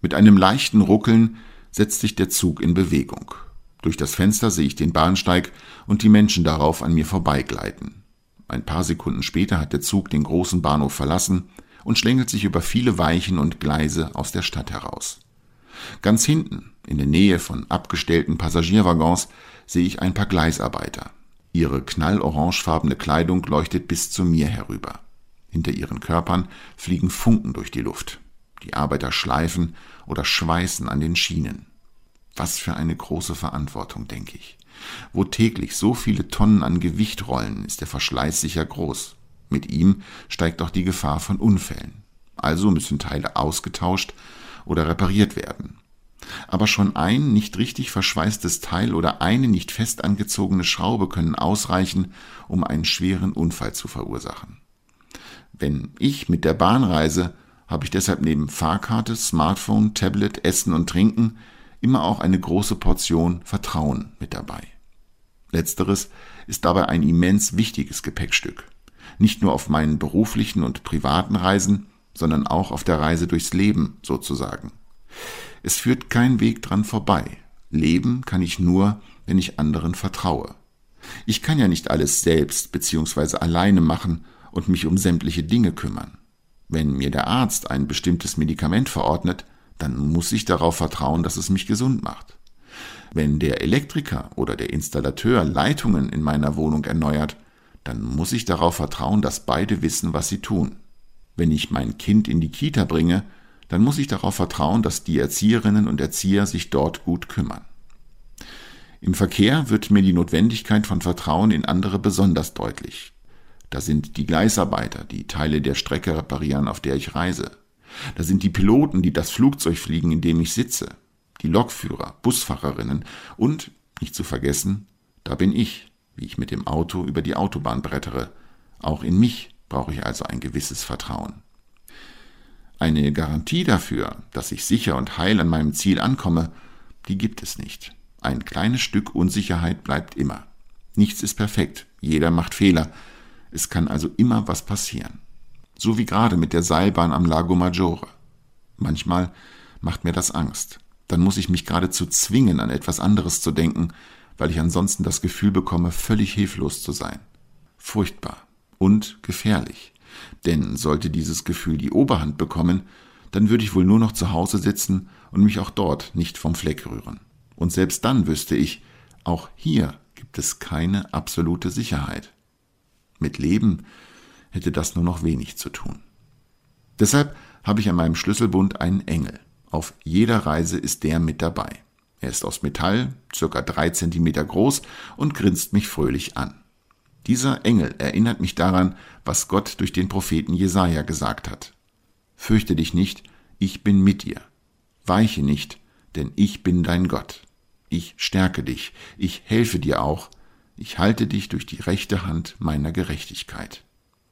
Mit einem leichten Ruckeln setzt sich der Zug in Bewegung. Durch das Fenster sehe ich den Bahnsteig und die Menschen darauf an mir vorbeigleiten. Ein paar Sekunden später hat der Zug den großen Bahnhof verlassen und schlängelt sich über viele Weichen und Gleise aus der Stadt heraus. Ganz hinten, in der Nähe von abgestellten Passagierwaggons, sehe ich ein paar Gleisarbeiter. Ihre knallorangefarbene Kleidung leuchtet bis zu mir herüber. Hinter ihren Körpern fliegen Funken durch die Luft. Die Arbeiter schleifen oder schweißen an den Schienen. Was für eine große Verantwortung, denke ich. Wo täglich so viele Tonnen an Gewicht rollen, ist der Verschleiß sicher groß. Mit ihm steigt auch die Gefahr von Unfällen. Also müssen Teile ausgetauscht oder repariert werden. Aber schon ein nicht richtig verschweißtes Teil oder eine nicht fest angezogene Schraube können ausreichen, um einen schweren Unfall zu verursachen. Wenn ich mit der Bahn reise, habe ich deshalb neben Fahrkarte, Smartphone, Tablet, Essen und Trinken immer auch eine große Portion Vertrauen mit dabei. Letzteres ist dabei ein immens wichtiges Gepäckstück. Nicht nur auf meinen beruflichen und privaten Reisen, sondern auch auf der Reise durchs Leben sozusagen. Es führt kein Weg dran vorbei. Leben kann ich nur, wenn ich anderen vertraue. Ich kann ja nicht alles selbst bzw. alleine machen und mich um sämtliche Dinge kümmern. Wenn mir der Arzt ein bestimmtes Medikament verordnet, dann muss ich darauf vertrauen, dass es mich gesund macht. Wenn der Elektriker oder der Installateur Leitungen in meiner Wohnung erneuert, dann muss ich darauf vertrauen, dass beide wissen, was sie tun. Wenn ich mein Kind in die Kita bringe, dann muss ich darauf vertrauen, dass die Erzieherinnen und Erzieher sich dort gut kümmern. Im Verkehr wird mir die Notwendigkeit von Vertrauen in andere besonders deutlich. Da sind die Gleisarbeiter, die Teile der Strecke reparieren, auf der ich reise. Da sind die Piloten, die das Flugzeug fliegen, in dem ich sitze, die Lokführer, Busfahrerinnen und, nicht zu vergessen, da bin ich, wie ich mit dem Auto über die Autobahn brettere. Auch in mich brauche ich also ein gewisses Vertrauen. Eine Garantie dafür, dass ich sicher und heil an meinem Ziel ankomme, die gibt es nicht. Ein kleines Stück Unsicherheit bleibt immer. Nichts ist perfekt, jeder macht Fehler. Es kann also immer was passieren so wie gerade mit der Seilbahn am Lago Maggiore. Manchmal macht mir das Angst. Dann muss ich mich geradezu zwingen, an etwas anderes zu denken, weil ich ansonsten das Gefühl bekomme, völlig hilflos zu sein. Furchtbar und gefährlich. Denn sollte dieses Gefühl die Oberhand bekommen, dann würde ich wohl nur noch zu Hause sitzen und mich auch dort nicht vom Fleck rühren. Und selbst dann wüsste ich, auch hier gibt es keine absolute Sicherheit. Mit Leben hätte das nur noch wenig zu tun. Deshalb habe ich an meinem Schlüsselbund einen Engel. Auf jeder Reise ist der mit dabei. Er ist aus Metall, circa drei Zentimeter groß und grinst mich fröhlich an. Dieser Engel erinnert mich daran, was Gott durch den Propheten Jesaja gesagt hat. Fürchte dich nicht, ich bin mit dir. Weiche nicht, denn ich bin dein Gott. Ich stärke dich, ich helfe dir auch, ich halte dich durch die rechte Hand meiner Gerechtigkeit.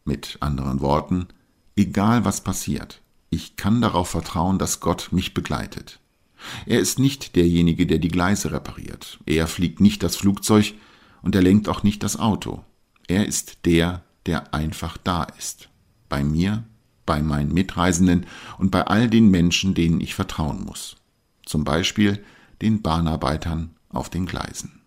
Mit anderen Worten, egal was passiert, ich kann darauf vertrauen, dass Gott mich begleitet. Er ist nicht derjenige, der die Gleise repariert. Er fliegt nicht das Flugzeug und er lenkt auch nicht das Auto. Er ist der, der einfach da ist. Bei mir, bei meinen Mitreisenden und bei all den Menschen, denen ich vertrauen muss. Zum Beispiel den Bahnarbeitern auf den Gleisen.